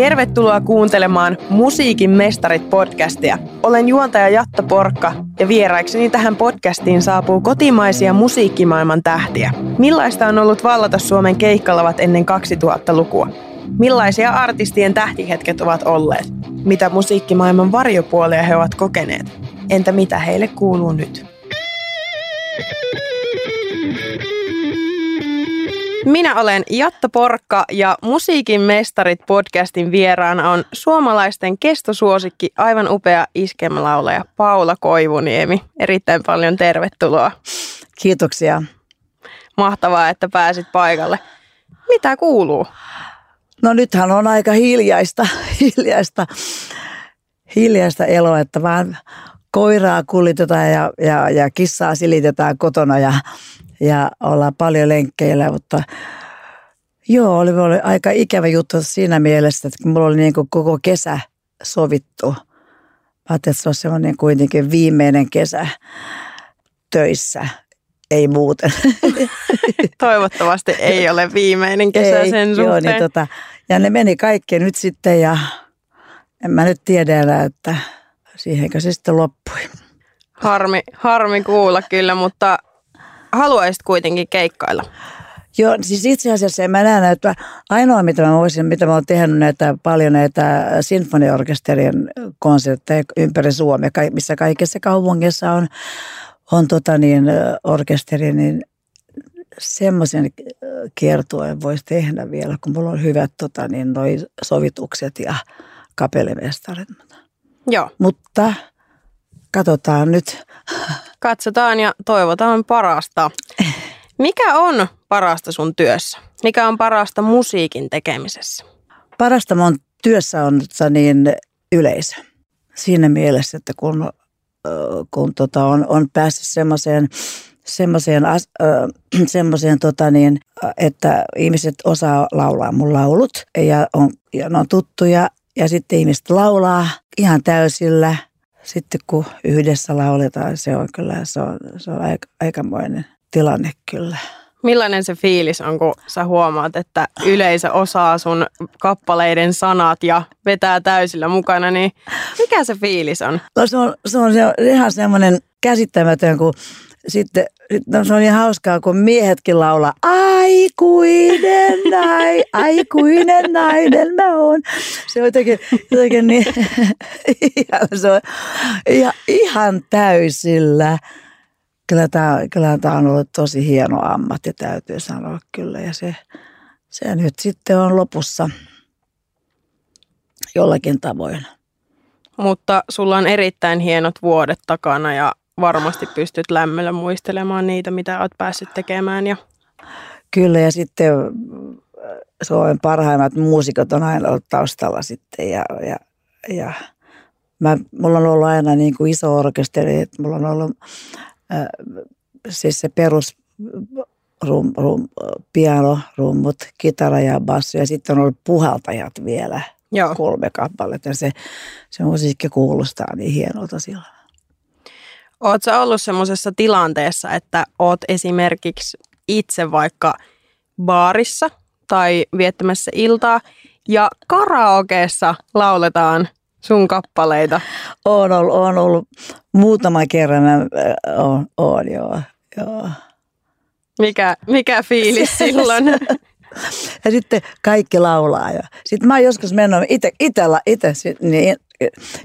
Tervetuloa kuuntelemaan Musiikin mestarit podcastia. Olen juontaja Jatta Porkka ja vieraikseni tähän podcastiin saapuu kotimaisia musiikkimaailman tähtiä. Millaista on ollut vallata Suomen keikkalavat ennen 2000-lukua? Millaisia artistien tähtihetket ovat olleet? Mitä musiikkimaailman varjopuolia he ovat kokeneet? Entä mitä heille kuuluu nyt? Minä olen Jatta Porkka ja Musiikin mestarit podcastin vieraana on suomalaisten kestosuosikki, aivan upea iskelmälaulaja Paula Koivuniemi. Erittäin paljon tervetuloa. Kiitoksia. Mahtavaa, että pääsit paikalle. Mitä kuuluu? No nythän on aika hiljaista, hiljaista, hiljaista eloa, että vaan koiraa kullitetaan ja, ja, ja kissaa silitetään kotona ja, ja ollaan paljon lenkkeillä, mutta joo, oli, oli aika ikävä juttu siinä mielessä, että mulla oli niin koko kesä sovittu. Mä ajattelin, että se on semmoinen kuitenkin viimeinen kesä töissä, ei muuten. Toivottavasti ei ole viimeinen kesä ei, sen suhteen. Joo, niin tota, ja ne meni kaikki nyt sitten ja en mä nyt tiedä, että siihenkö se sitten loppui. Harmi, harmi kuulla kyllä, mutta haluaisit kuitenkin keikkailla? Joo, siis itse asiassa en mä näe, että ainoa mitä mä voisin, mitä mä oon tehnyt näitä paljon näitä sinfoniorkesterien konsertteja ympäri Suomea, missä kaikissa kaupungeissa on, on tota niin, orkesteri, niin semmoisen kiertueen voisi tehdä vielä, kun mulla on hyvät tota, niin, noi sovitukset ja kapellimestarit. Joo. Mutta katsotaan nyt. Katsotaan ja toivotaan parasta. Mikä on parasta sun työssä? Mikä on parasta musiikin tekemisessä? Parasta mun työssä on niin yleisö. Siinä mielessä, että kun, kun tota on, on päässyt semmoiseen semmoiseen, äh, semmoiseen tota niin, että ihmiset osaa laulaa mun laulut ja, on, ja ne on tuttuja ja sitten ihmiset laulaa ihan täysillä. Sitten kun yhdessä lauletaan, se on kyllä se on, se on aika, aikamoinen tilanne kyllä. Millainen se fiilis on, kun sä huomaat, että yleisö osaa sun kappaleiden sanat ja vetää täysillä mukana, niin mikä se fiilis on? No se on, se on, se on ihan semmoinen käsittämätön, kun sitten no se on niin hauskaa, kun miehetkin laulaa, aikuinen nainen, aikuinen nainen mä oon. Se on jotenkin, jotenkin niin, ihan, se on ihan, ihan täysillä. Kyllä tämä, kyllä tämä on ollut tosi hieno ammatti, täytyy sanoa kyllä. Ja se, se nyt sitten on lopussa jollakin tavoin. Mutta sulla on erittäin hienot vuodet takana ja varmasti pystyt lämmöllä muistelemaan niitä, mitä olet päässyt tekemään. Ja... Kyllä ja sitten äh, Suomen parhaimmat muusikot on aina ollut taustalla sitten ja, ja, ja mä, mulla on ollut aina niin kuin iso orkesteri, että mulla on ollut äh, siis se perus rum, rum, piano, rummut, kitara ja bassu ja sitten on ollut puhaltajat vielä Joo. kolme kappaletta. Se, se musiikki kuulostaa niin hienolta silloin. Oletko sä ollut semmoisessa tilanteessa, että oot esimerkiksi itse vaikka baarissa tai viettämässä iltaa ja karaokeessa lauletaan sun kappaleita? On ollut, on ollut muutama kerran, on, on joo, joo. Mikä, mikä fiilis silloin? ja sitten kaikki laulaa. Ja sitten mä oon joskus mennyt itse, itse, itse niin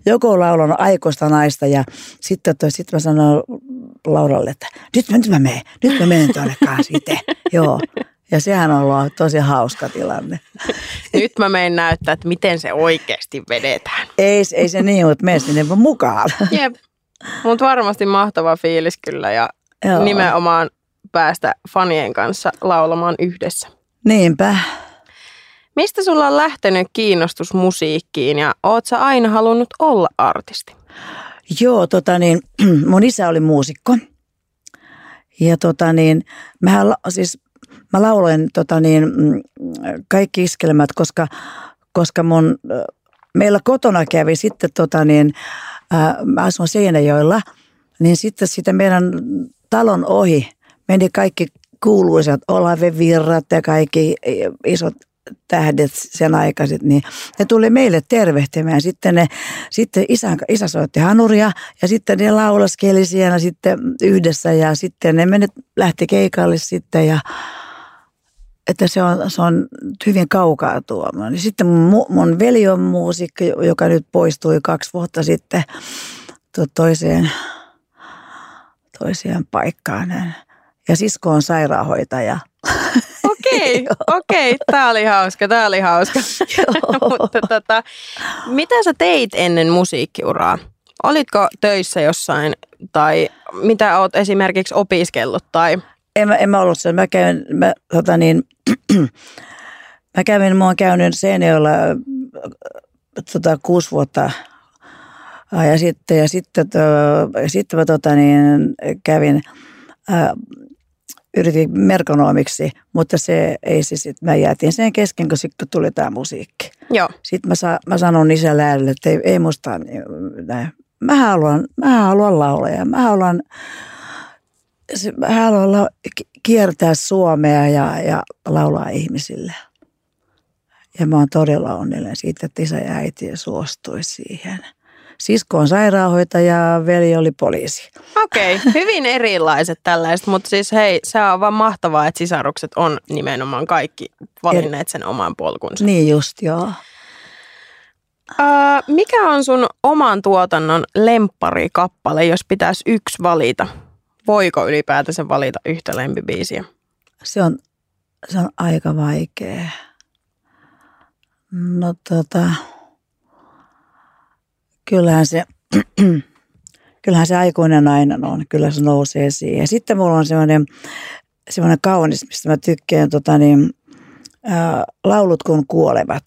joku on laulanut aikoista naista ja sitten, toi, sitten mä sanoin Lauralle, että nyt, nyt mä menen, nyt mä menen tuonne kanssa itse. Joo. Ja sehän on ollut tosi hauska tilanne. Nyt mä menen näyttää, että miten se oikeasti vedetään. Ei, ei se niin, mutta mene sinne mukaan. Jep. Mutta varmasti mahtava fiilis kyllä ja Joo. nimenomaan päästä fanien kanssa laulamaan yhdessä. Niinpä. Mistä sulla on lähtenyt kiinnostus musiikkiin ja oot sä aina halunnut olla artisti? Joo, tota niin, mun isä oli muusikko. Ja tota niin, mähän, siis mä lauloin tota niin, kaikki iskelmät, koska, koska mun, meillä kotona kävi sitten tota niin, äh, mä asun Seinäjoella, niin sitten sitä meidän talon ohi meni kaikki kuuluisat Olave Virrat ja kaikki isot tähdet sen aikaiset, niin ne tuli meille tervehtimään. Sitten, ne, sitten isä, isä soitti hanuria ja sitten ne laulaskeli siellä sitten yhdessä ja sitten ne menet, lähti keikalle sitten ja että se on, se on hyvin kaukaa tuomaan. Niin sitten mun, mun veli on muusikko, joka nyt poistui kaksi vuotta sitten toiseen, toiseen paikkaan. Ja sisko on sairaanhoitaja. Okei, okei. Tämä oli hauska, tämä oli hauska. Mutta tota, mitä sä teit ennen musiikkiuraa? Olitko töissä jossain tai mitä oot esimerkiksi opiskellut tai en mä, en mä ollut sen. Mä käyn, mä, tota niin, mä kävin, mä oon käynyt Seinäjoella tota, kuusi vuotta ja sitten, ja sitten, to, ja sitten mä tota, niin, kävin, ää, yritin merkonomiksi, mutta se ei se sitten, mä jäätin sen kesken, kun sitten tuli tämä musiikki. Joo. Sitten mä, sa, mä sanon isälle, että ei, ei musta, näin. Mä haluan, mä haluan laulaa mä haluan se, mä haluan kiertää Suomea ja, ja laulaa ihmisille. Ja mä oon todella onnellinen siitä, että isä ja äiti suostui siihen. Sisko on sairaanhoitaja ja veli oli poliisi. Okei, okay, hyvin erilaiset tällaiset, mutta siis hei, se on vaan mahtavaa, että sisarukset on nimenomaan kaikki valinneet sen oman polkunsa. Niin just, joo. Uh, mikä on sun oman tuotannon lempparikappale, jos pitäisi yksi valita? voiko ylipäätänsä valita yhtä lempibiisiä? Se on, se on aika vaikea. No tota, kyllähän se, kyllähän se aikuinen nainen on. Kyllä se nousee siihen. Sitten mulla on semmoinen, semmoinen kaunis, mistä mä tykkään tota niin, ää, laulut kun kuolevat.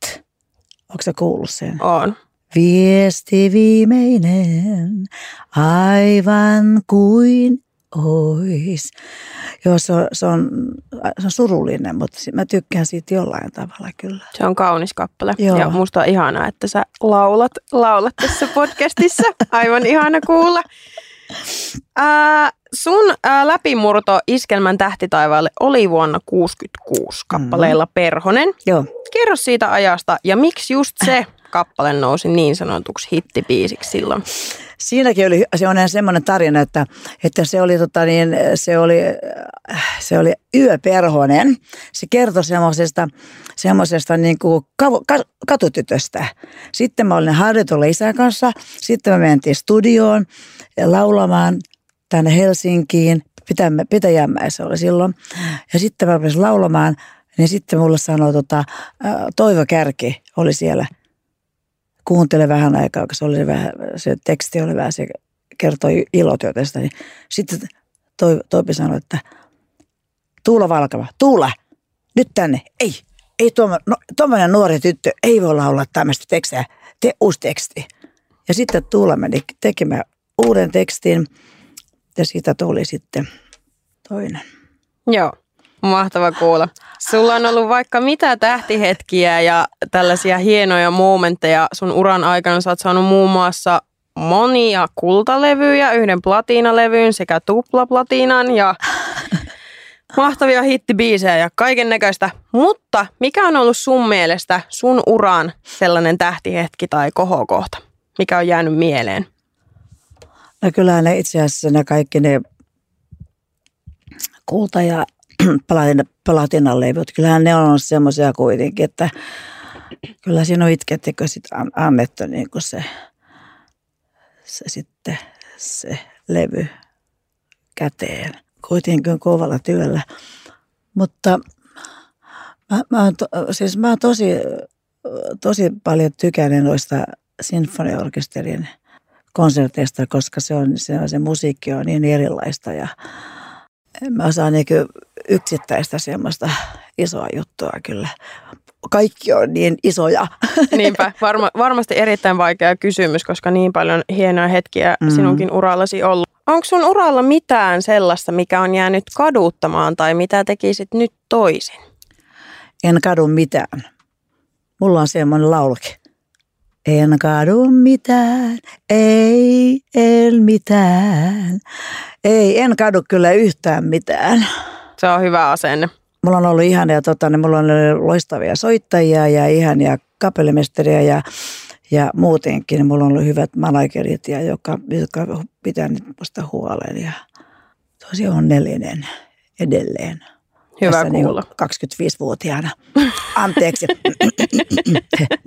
Onko se kuullut sen? On. Viesti viimeinen, aivan kuin ois. Joo, se on, se, on, se on surullinen, mutta mä tykkään siitä jollain tavalla kyllä. Se on kaunis kappale. Joo. Ja musta on ihanaa, että sä laulat, laulat tässä podcastissa. Aivan ihana kuulla. Ää, sun ää, läpimurto Iskelmän tähtitaivaalle oli vuonna 1966 kappaleella mm. Perhonen. Joo. Kerro siitä ajasta ja miksi just se kappale nousi niin sanotuksi hittibiisiksi silloin? Siinäkin oli se on semmoinen tarina, että, että se oli, tota niin, se oli, se oli yöperhonen. Se kertoi semmoisesta, semmoisesta niin kuin katutytöstä. Sitten mä olin harjoitulla isän kanssa. Sitten me mentiin studioon laulamaan tänne Helsinkiin. Pitäjämäessä se oli silloin. Ja sitten mä rupesin laulamaan. Niin sitten mulle sanoi, tota, Toivo Kärki oli siellä – kuuntele vähän aikaa, kun se, oli vähän, se teksti oli vähän, se kertoi ilotyötästä, niin sitten toi, Toipi sanoi, että Tuula Valkava, Tuula, nyt tänne, ei, ei tuommoinen no, nuori tyttö ei voi laulaa tämmöistä tekstiä, tee uusi teksti. Ja sitten Tuula meni tekemään uuden tekstin ja siitä tuli sitten toinen. Joo. Mahtava kuulla. Sulla on ollut vaikka mitä tähtihetkiä ja tällaisia hienoja momentteja sun uran aikana. Sä oot saanut muun muassa monia kultalevyjä, yhden platinalevyyn sekä tuplaplatinan ja mahtavia hittibiisejä ja kaiken näköistä. Mutta mikä on ollut sun mielestä sun uran sellainen tähtihetki tai kohokohta? Mikä on jäänyt mieleen? No kyllä ne itse asiassa ne kaikki ne kulta- ja platinalevyt. Kyllähän ne on semmoisia kuitenkin, että kyllä siinä on itkettekö sitten annettu niin kuin se, se sitten se levy käteen. Kuitenkin kovalla työllä. Mutta mä, mä, oon, to, siis mä oon tosi, tosi paljon tykännyt noista sinfoniaorkesterin konserteista, koska se, on, se, on, se musiikki on niin erilaista ja mä osaan niin yksittäistä semmoista isoa juttua kyllä. Kaikki on niin isoja. Niinpä, varma, varmasti erittäin vaikea kysymys, koska niin paljon hienoja hetkiä mm. sinunkin urallasi ollut. Onko sun uralla mitään sellaista, mikä on jäänyt kaduttamaan tai mitä tekisit nyt toisin? En kadu mitään. Mulla on semmoinen laulukin. En kadu mitään, ei, en mitään. Ei, en kadu kyllä yhtään mitään. Se on hyvä asenne. mulla on ollut ihania, tota, niin mulla on ollut loistavia soittajia ja ihania kapellimesteriä ja, ja muutenkin. Mulla on ollut hyvät managerit, ja joka, jotka pitää nyt musta huolen ja tosi onnellinen edelleen. Hyvä Tässä kuulla. Niin 25-vuotiaana. Anteeksi.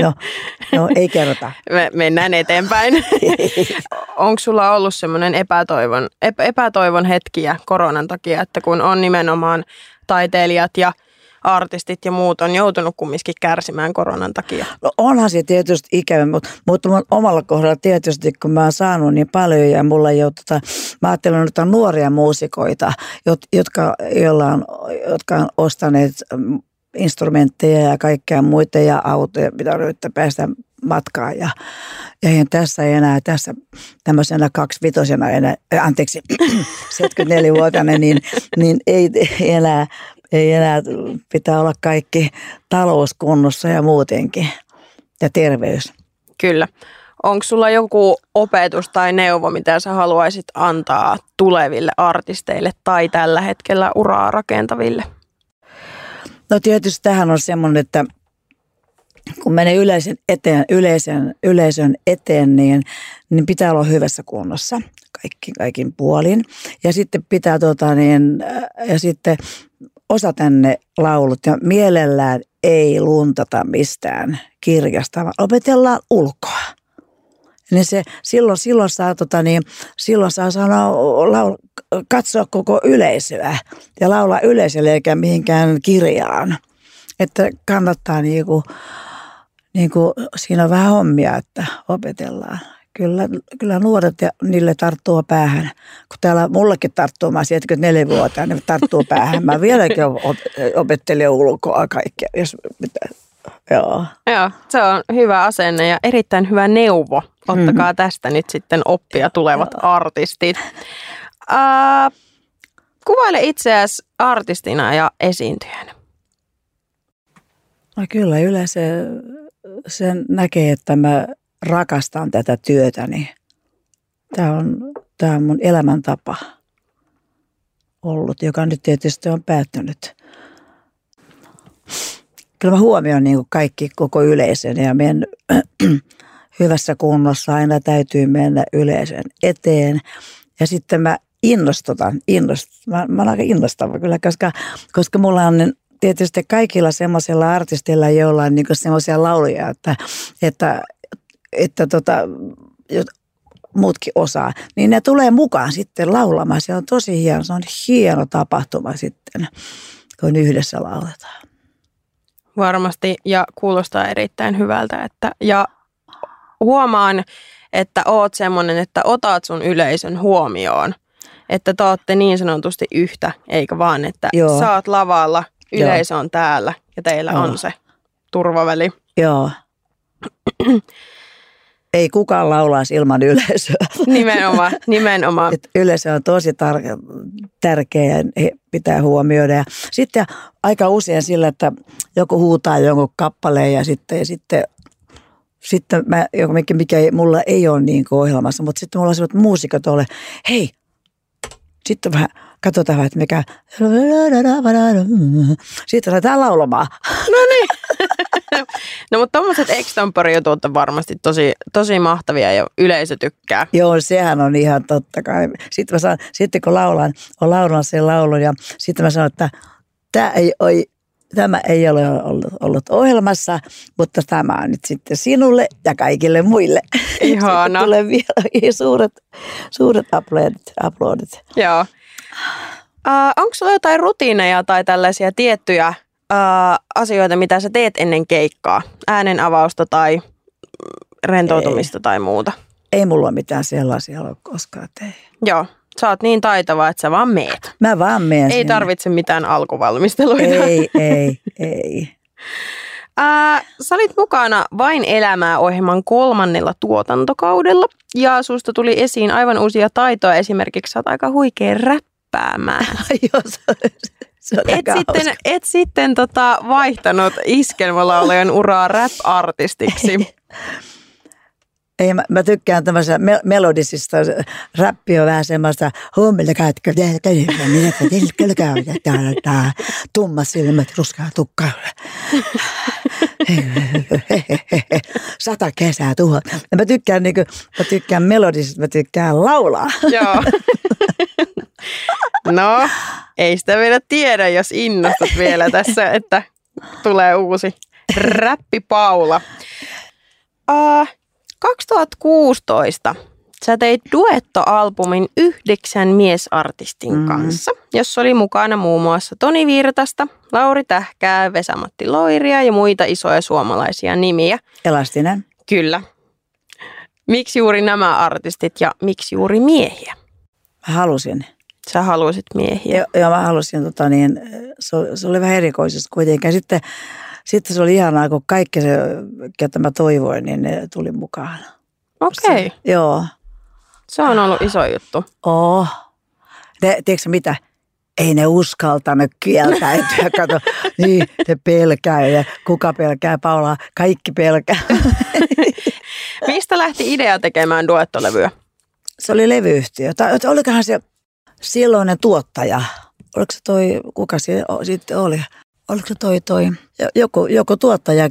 no, no, ei kerrota. Me mennään eteenpäin. Onko sulla ollut semmoinen epätoivon, epä, epätoivon hetkiä koronan takia, että kun on nimenomaan taiteilijat ja artistit ja muut on joutunut kumminkin kärsimään koronan takia? No onhan se tietysti ikävä, mutta, mutta mun omalla kohdalla tietysti, kun mä oon saanut niin paljon ja mulla ei ole, tota, mä ajattelen on nuoria muusikoita, jotka, joilla on, jotka on ostaneet mm, instrumentteja ja kaikkea muita ja autoja, mitä yrittää päästä matkaan ja, ja en tässä enää, tässä tämmöisenä kaksivitosena enää, anteeksi, 74-vuotiaana, niin, niin ei enää ei enää pitää olla kaikki talouskunnossa ja muutenkin ja terveys. Kyllä. Onko sulla joku opetus tai neuvo, mitä sä haluaisit antaa tuleville artisteille tai tällä hetkellä uraa rakentaville? No tietysti tähän on semmoinen, että kun menee yleisen eteen, yleisen, yleisön eteen, niin, niin pitää olla hyvässä kunnossa kaikki, kaikin puolin. Ja sitten pitää tota niin, ja sitten osata ne laulut ja mielellään ei luntata mistään kirjasta, vaan opetellaan ulkoa. Niin se, silloin, silloin, saa, tota niin, silloin saa sanoa, laul, katsoa koko yleisöä ja laulaa yleisölle eikä mihinkään kirjaan. Että kannattaa niinku, niinku, siinä on vähän hommia, että opetellaan Kyllä, kyllä nuoret ja niille tarttuu päähän. Kun täällä mullekin tarttuu, mä 74 vuotta, niin tarttuu päähän. Mä vieläkin opettelen ulkoa kaikkea, jos pitää. Joo. Joo, se on hyvä asenne ja erittäin hyvä neuvo. Ottakaa mm-hmm. tästä nyt sitten oppia tulevat Joo. artistit. Uh, kuvaile itseäsi artistina ja esiintyjänä. No kyllä yleensä sen näkee, että mä rakastan tätä työtäni. Tämä on, tämä on mun elämäntapa ollut, joka nyt tietysti on päättynyt. Kyllä mä huomioon niin kaikki koko yleisön ja meidän hyvässä kunnossa aina täytyy mennä yleisön eteen. Ja sitten mä innostutan, innost, mä, mä olen aika innostava kyllä, koska, koska mulla on tietysti kaikilla semmoisilla artisteilla, joilla on niin semmoisia lauluja, että, että että tota, muutkin osaa, niin ne tulee mukaan sitten laulamaan. Se on tosi hieno, se on hieno tapahtuma sitten, kun yhdessä lauletaan. Varmasti ja kuulostaa erittäin hyvältä. Että, ja huomaan, että oot semmoinen, että otat sun yleisön huomioon. Että te olette niin sanotusti yhtä, eikä vaan, että Joo. saat lavalla, yleisö Joo. on täällä ja teillä Joo. on se turvaväli. Joo. ei kukaan laulaisi ilman yleisöä. Nimenomaan, nimenomaan. Et yleisö on tosi tar- tärkeä ja pitää huomioida. Ja sitten aika usein sillä, että joku huutaa jonkun kappaleen ja sitten, ja sitten sitten mä, mikä, mikä mulla ei ole niin ohjelmassa, mutta sitten mulla on sellaiset muusikot ole, hei, sitten vähän katsotaan vähän, että mikä, sitten aletaan laulamaan. No niin. no mutta tuommoiset extempore-jutut on varmasti tosi, tosi mahtavia ja yleisö tykkää. Joo, sehän on ihan totta kai. Sitten, mä sanon, sitten kun laulan, on laulanut sen laulun ja sitten mä sanon, että tämä ei ole Tämä ei ole ollut, ollut ohjelmassa, mutta tämä on nyt sitten sinulle ja kaikille muille. Ihana. tulee vielä suuret, suuret aplodit. aplodit. Joo. Uh, onko sulla jotain rutiineja tai tällaisia tiettyjä uh, asioita, mitä sä teet ennen keikkaa? Äänen avausta tai rentoutumista ei. tai muuta? Ei mulla mitään sellaisia ole koskaan tee. Joo, sä oot niin taitava, että sä vaan meet. Mä vaan meen Ei sinne. tarvitse mitään alkuvalmisteluita. Ei, ei, ei. Ää, sä olit mukana Vain elämää ohjelman kolmannella tuotantokaudella ja susta tuli esiin aivan uusia taitoja. Esimerkiksi sä oot aika huikea räppäämään. Joo, se, se on et sitten, et sitten tota vaihtanut iskelmälaulajan uraa rap-artistiksi. Ei, mä, mä tykkään tämmöisestä me- melodisista, räppi on vähän semmoista, huomille käytkö, tumma silmät, ruskaa tukka. Sata kesää tuho. Mä tykkään, niin kuin, mä tykkään melodisista, mä tykkään laulaa. Joo. No, ei sitä vielä tiedä, jos innostut vielä tässä, että tulee uusi räppi Paula. Uh, 2016 sä teit duettoalbumin yhdeksän miesartistin mm. kanssa, jossa oli mukana muun muassa Toni Virtasta, Lauri Tähkää, Vesamatti Loiria ja muita isoja suomalaisia nimiä. Elastinen. Kyllä. Miksi juuri nämä artistit ja miksi juuri miehiä? Mä halusin. Sä halusit miehiä. Joo, jo, mä halusin, tota, niin, se, se oli vähän erikoisesti kuitenkin. Sitten, sitten se oli ihanaa, kun kaikki se, ketä mä toivoin, niin ne tuli mukaan. Okei. Okay. Joo. Se on ollut iso juttu. Oh. Ne, tiedätkö mitä? Ei ne uskaltanut kieltäytyä. Kato, niin, ne pelkää ja kuka pelkää Paulaa? Kaikki pelkää. Mistä lähti idea tekemään duettolevyä? Se oli levyyhtiö. Tai olikohan se silloinen tuottaja? Oliko se toi, kuka se sitten oli? Oliko se toi, toi joku, joku tuottaja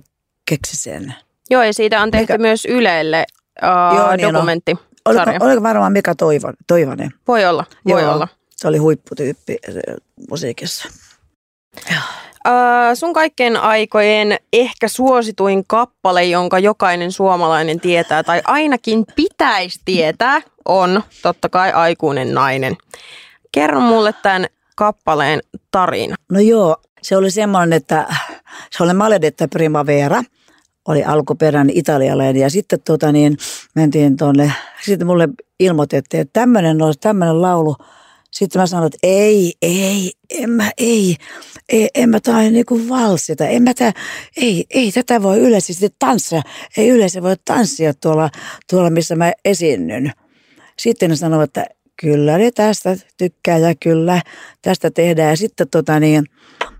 keksi sen? Joo, ja siitä on tehty Mikä? myös Ylelle uh, Joo, niin dokumentti. No. Oliko, oliko varmaan Mika Toivon, Toivonen? Voi olla, voi Joo, olla. Se oli huipputyyppi musiikissa. Uh, sun kaikkien aikojen ehkä suosituin kappale, jonka jokainen suomalainen tietää, tai ainakin pitäisi tietää, on totta kai Aikuinen nainen. Kerro mulle tämän kappaleen tarina. No joo, se oli semmoinen, että se oli Maledetta Primavera – oli alkuperäinen italialainen ja sitten tota niin, mentiin tuonne, sitten mulle ilmoitettiin, että tämmöinen olisi tämmöinen laulu. Sitten mä sanoin, että ei, ei, en mä, ei, ei en mä tai niinku valsita, en mä tää, ei, ei tätä voi yleisesti tanssia, ei yleensä voi tanssia tuolla, tuolla missä mä esiinnyn. Sitten ne sanoivat, että kyllä ne tästä tykkää ja kyllä tästä tehdään. Ja sitten tota niin,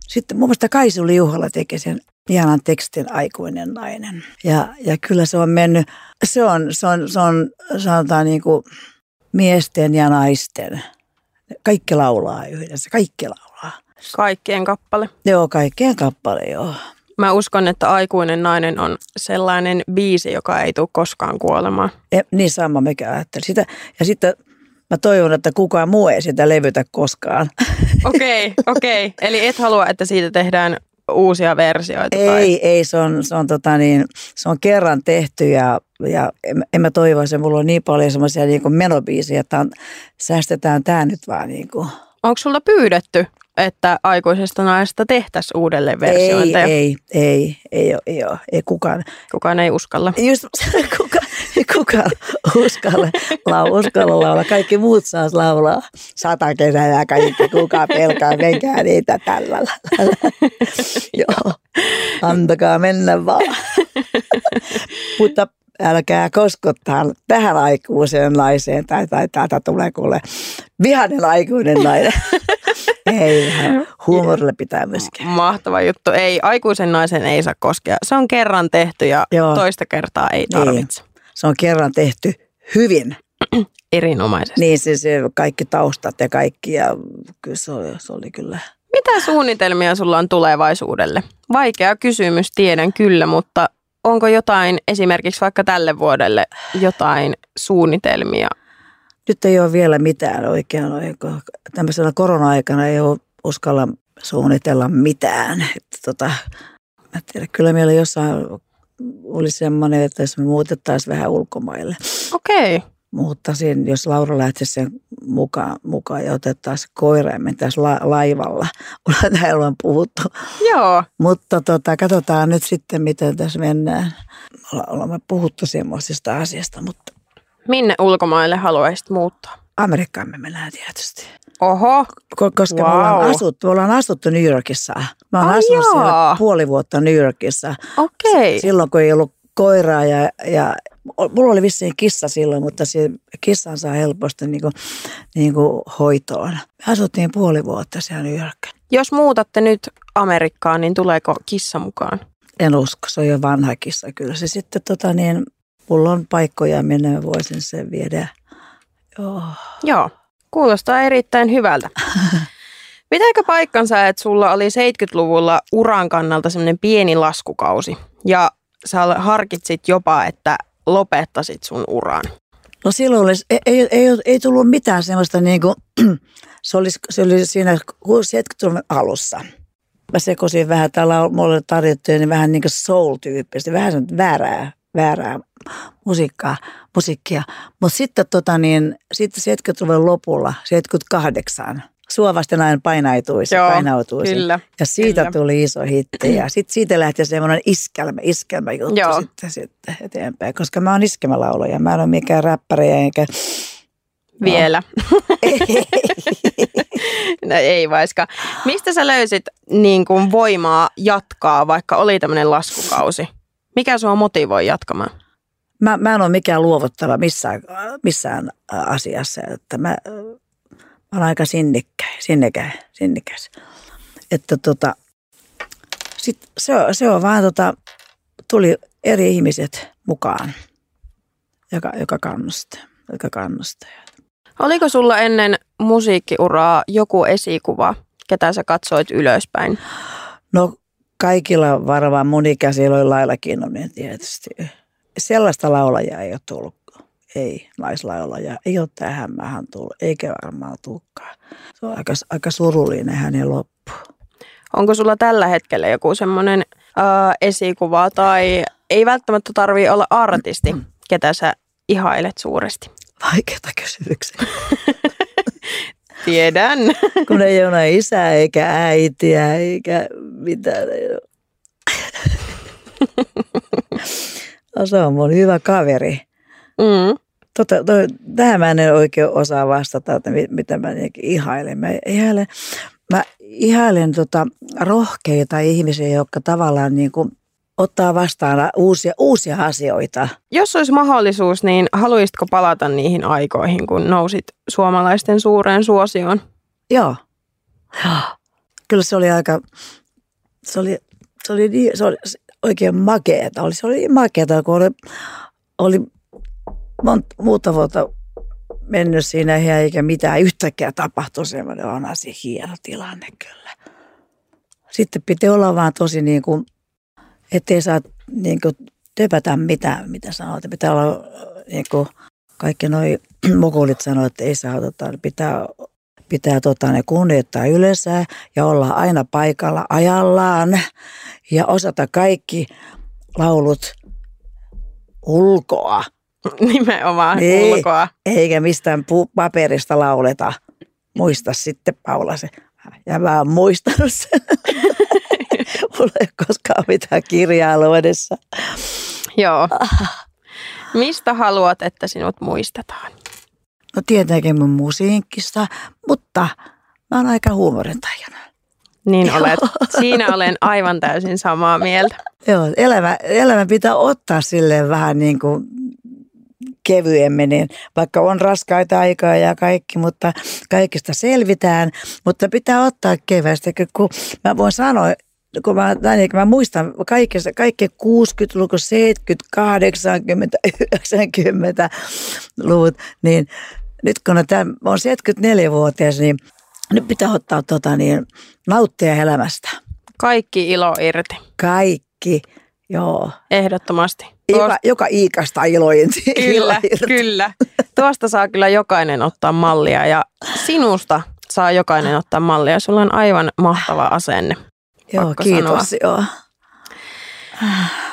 sitten mun mielestä Kaisu Liuhalla teki sen ihanan tekstin aikuinen nainen. Ja, ja kyllä se on mennyt, se on, se on, se on sanotaan niin kuin miesten ja naisten. Kaikki laulaa yhdessä, kaikki laulaa. Kaikkien kappale. Joo, kaikkien kappale, joo. Mä uskon, että aikuinen nainen on sellainen biisi, joka ei tule koskaan kuolemaan. E, niin sama mikä ajattelin. Sitä, ja sitten mä toivon, että kukaan muu ei sitä levytä koskaan. Okei, okay, okei. Okay. Eli et halua, että siitä tehdään uusia versioita? Ei, tai? ei, se on, se on, tota niin, se on kerran tehty ja, ja en, en mä toivoisi, mulla on niin paljon semmoisia niin menobiisiä, että on, säästetään tämä nyt vaan niin kuin. Onko sulla pyydetty, että aikuisesta naisesta tehtäisiin uudelleen versiointeja? Ei, ei, ei, ei, ei, ei, ei kukaan. Kukaan ei uskalla. Just, kukaan, kukaan uskalla, lau, uskalla laulaa. Kaikki muut saas laulaa. Sata kesää ja kaikki, kukaan pelkää, menkää niitä tällä lailla. Joo, antakaa mennä vaan. Mutta älkää koskottaa tähän aikuiseen naiseen tai, tai täältä tulee kuule vihainen aikuinen nainen. Ei, huumorille pitää myöskin. Mahtava juttu. Ei, aikuisen naisen ei saa koskea. Se on kerran tehty ja Joo. toista kertaa ei tarvitse. Niin. Se on kerran tehty hyvin. Erinomaisesti. Niin, siis kaikki taustat ja kaikki ja kyllä se oli, se oli kyllä. Mitä suunnitelmia sulla on tulevaisuudelle? Vaikea kysymys, tiedän kyllä, mutta onko jotain esimerkiksi vaikka tälle vuodelle jotain suunnitelmia? Nyt ei ole vielä mitään oikein. Tämmöisellä korona-aikana ei ole uskalla suunnitella mitään. Että tota, mä tiedän, kyllä meillä jossain oli semmoinen, että jos me muutettaisiin vähän ulkomaille. Okei. Okay. Muuttaisin, jos Laura lähtisi sen mukaan, mukaan ja otettaisiin koira ja mentäisiin la, laivalla. Täällä on puhuttu. Joo. Mutta tota, katsotaan nyt sitten, miten tässä mennään. Olemme puhuttu semmoisista asiasta, mutta... Minne ulkomaille haluaisit muuttaa? Amerikkaan me mennään tietysti. Oho. Koska wow. me, ollaan asuttu, me ollaan asuttu New Yorkissa. Mä oon asunut siellä puoli vuotta New Yorkissa. Okei. Okay. Silloin kun ei ollut koiraa ja, ja mulla oli vissiin kissa silloin, mutta se kissan saa helposti niin kuin, niin kuin hoitoon. Me asuttiin puoli vuotta siellä New York. Jos muutatte nyt Amerikkaan, niin tuleeko kissa mukaan? En usko, se on jo vanha kissa kyllä. Se sitten tota niin, mulla on paikkoja minne mä voisin sen viedä. Joo. Joo, kuulostaa erittäin hyvältä. Pitääkö paikkansa, että sulla oli 70-luvulla uran kannalta semmoinen pieni laskukausi ja sä harkitsit jopa, että lopettasit sun uran? No silloin olisi, ei, ei, ei, ei tullut mitään semmoista niin kuin, se, oli, se oli siinä 70-luvun alussa. Mä sekoisin vähän, täällä mulle tarjottu niin vähän niin kuin soul-tyyppistä, vähän väärää, väärää musiikkaa, musiikkia. Mutta sitten, tota niin, sitten 70-luvun lopulla, 78, suovasti näin painautuisi, Joo, painautuisi. Kyllä, ja siitä kyllä. tuli iso hitti. Ja sitten siitä lähti semmoinen iskelmä, iskelmä juttu Joo. sitten, sitten eteenpäin. Koska mä oon iskelmälaulaja, mä en ole mikään räppäri enkä... No. Vielä. no ei vaiska. Mistä sä löysit niin kuin voimaa jatkaa, vaikka oli tämmöinen laskukausi? Mikä sua motivoi jatkamaan? Mä, mä en ole mikään luovuttava missään, missään asiassa. Että mä, mä olen aika sinnikkäin, sinnikäs, sinnikäs. Että tota, sit se, on, se on vaan tota, tuli eri ihmiset mukaan, joka, joka kannustaa. Joka kannustaa. Oliko sulla ennen musiikkiuraa joku esikuva, ketä sä katsoit ylöspäin? No kaikilla varmaan monikäisillä oli Laila Kinnunen tietysti. Sellaista laulajaa ei ole tullut. Ei, naislaulaja. Ei ole tähän mähän tullut, eikä varmaan tulekaan. Se on aika, aika surullinen hänen loppu. Onko sulla tällä hetkellä joku semmoinen äh, esikuva tai ei välttämättä tarvii olla artisti, ketä sä ihailet suuresti? Vaikeita kysymyksiä. Tiedän. Kun ei ole isää eikä äitiä eikä mitään. no, se on mun hyvä kaveri. Mm. Tota, to, tähän mä en oikein osaa vastata, että mitä mä ihailen. Mä ihailen, mä ihailen tota, rohkeita ihmisiä, jotka tavallaan niin kuin ottaa vastaan uusia, uusia asioita. Jos olisi mahdollisuus, niin haluaisitko palata niihin aikoihin, kun nousit suomalaisten suureen suosioon? Joo. Kyllä se oli aika, se oli, se oli, niin, se oli oikein makeeta. Oli, se oli niin makeeta, kun oli, oli monta muuta vuotta mennyt siinä eikä mitään yhtäkkiä tapahtui semmoinen on asia hieno tilanne kyllä. Sitten piti olla vaan tosi niin kuin ettei saa niin kuin, töpätä mitään, mitä sanoo. Pitää olla, niin kuin, kaikki noi mokulit sanoo, että ei saa, tota, pitää, pitää tota, ne kunnioittaa yleensä ja olla aina paikalla ajallaan ja osata kaikki laulut ulkoa. Nimenomaan ei, ulkoa. Eikä mistään pu- paperista lauleta. Muista sitten Paula se. Ja mä oon muistanut sen. Mulla ei koskaan mitään kirjaa luodessa. Joo. Mistä haluat, että sinut muistetaan? No tietenkin mun musiikkista, mutta mä oon aika huumorintajana. Niin olet. Siinä olen aivan täysin samaa mieltä. Joo, elämä, elämä pitää ottaa silleen vähän niin kuin kevyemmin, niin vaikka on raskaita aikoja ja kaikki, mutta kaikista selvitään, mutta pitää ottaa kevästä, kun mä voin sanoa, kun mä, kun mä muistan kaikessa, kaikki 60-luku, 70, 80, 90-luvut, niin nyt kun on, tämän, on 74-vuotias, niin nyt pitää ottaa tota, niin, nauttia elämästä. Kaikki ilo irti. Kaikki, joo. Ehdottomasti. Joka, joka iikasta ilo irti. Kyllä, kyllä. Tuosta saa kyllä jokainen ottaa mallia ja sinusta saa jokainen ottaa mallia. Sulla on aivan mahtava asenne. Joo, kiitos. Joo.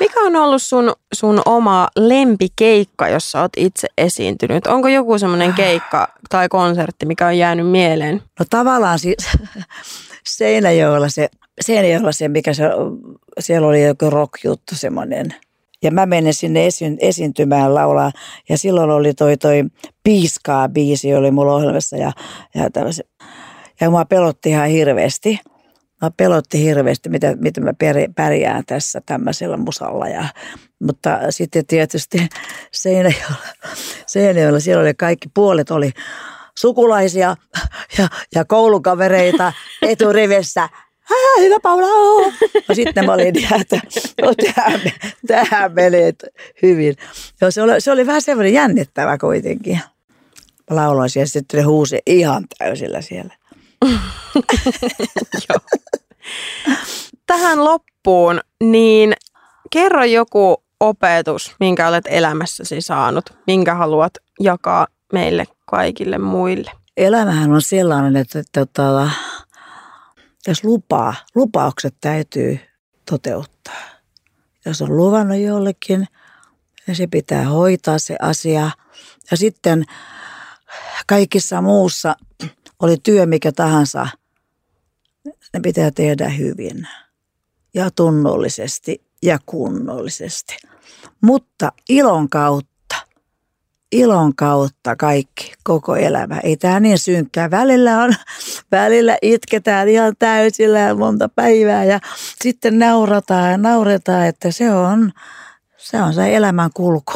Mikä on ollut sun, sun oma lempikeikka, jossa olet itse esiintynyt? Onko joku semmoinen keikka tai konsertti, mikä on jäänyt mieleen? No tavallaan siis Seinäjoella se, Seinäjoella se mikä se, siellä oli joku rock-juttu semmoinen. Ja mä menin sinne esi- esiintymään laulaa ja silloin oli toi, toi Piiskaa biisi oli mulla ohjelmassa ja, ja, ja mua pelotti ihan hirveästi. Mä pelotti hirveästi, mitä, miten mä pärjään tässä tämmöisellä musalla. Ja, mutta sitten tietysti Seinäjoella, Seinäjoella siellä oli kaikki puolet oli sukulaisia ja, ja koulukavereita eturivissä Ää, hyvä Paula, oo. No sitten mä olin, että no, tähän, tähän menee hyvin. Joo, se, oli, se oli vähän semmoinen jännittävä kuitenkin. Mä lauloin siellä, sitten huusi ihan täysillä siellä. Tähän loppuun, niin kerro joku opetus, minkä olet elämässäsi saanut, minkä haluat jakaa meille kaikille muille? Elämähän on sellainen, että, että, että jos lupaa, lupaukset täytyy toteuttaa. Jos on luvannut jollekin, niin se pitää hoitaa se asia. Ja sitten kaikissa muussa, oli työ mikä tahansa, ne pitää tehdä hyvin ja tunnollisesti ja kunnollisesti. Mutta ilon kautta ilon kautta kaikki, koko elämä. Ei tämä niin synkkää. Välillä, on, välillä itketään ihan täysillä ja monta päivää ja sitten naurataan ja nauretaan, että se on se, on se elämän kulku.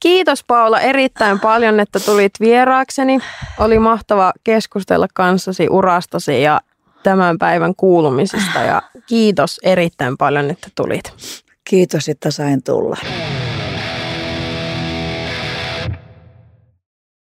Kiitos Paula erittäin paljon, että tulit vieraakseni. Oli mahtava keskustella kanssasi urastasi ja tämän päivän kuulumisista ja kiitos erittäin paljon, että tulit. Kiitos, että sain tulla.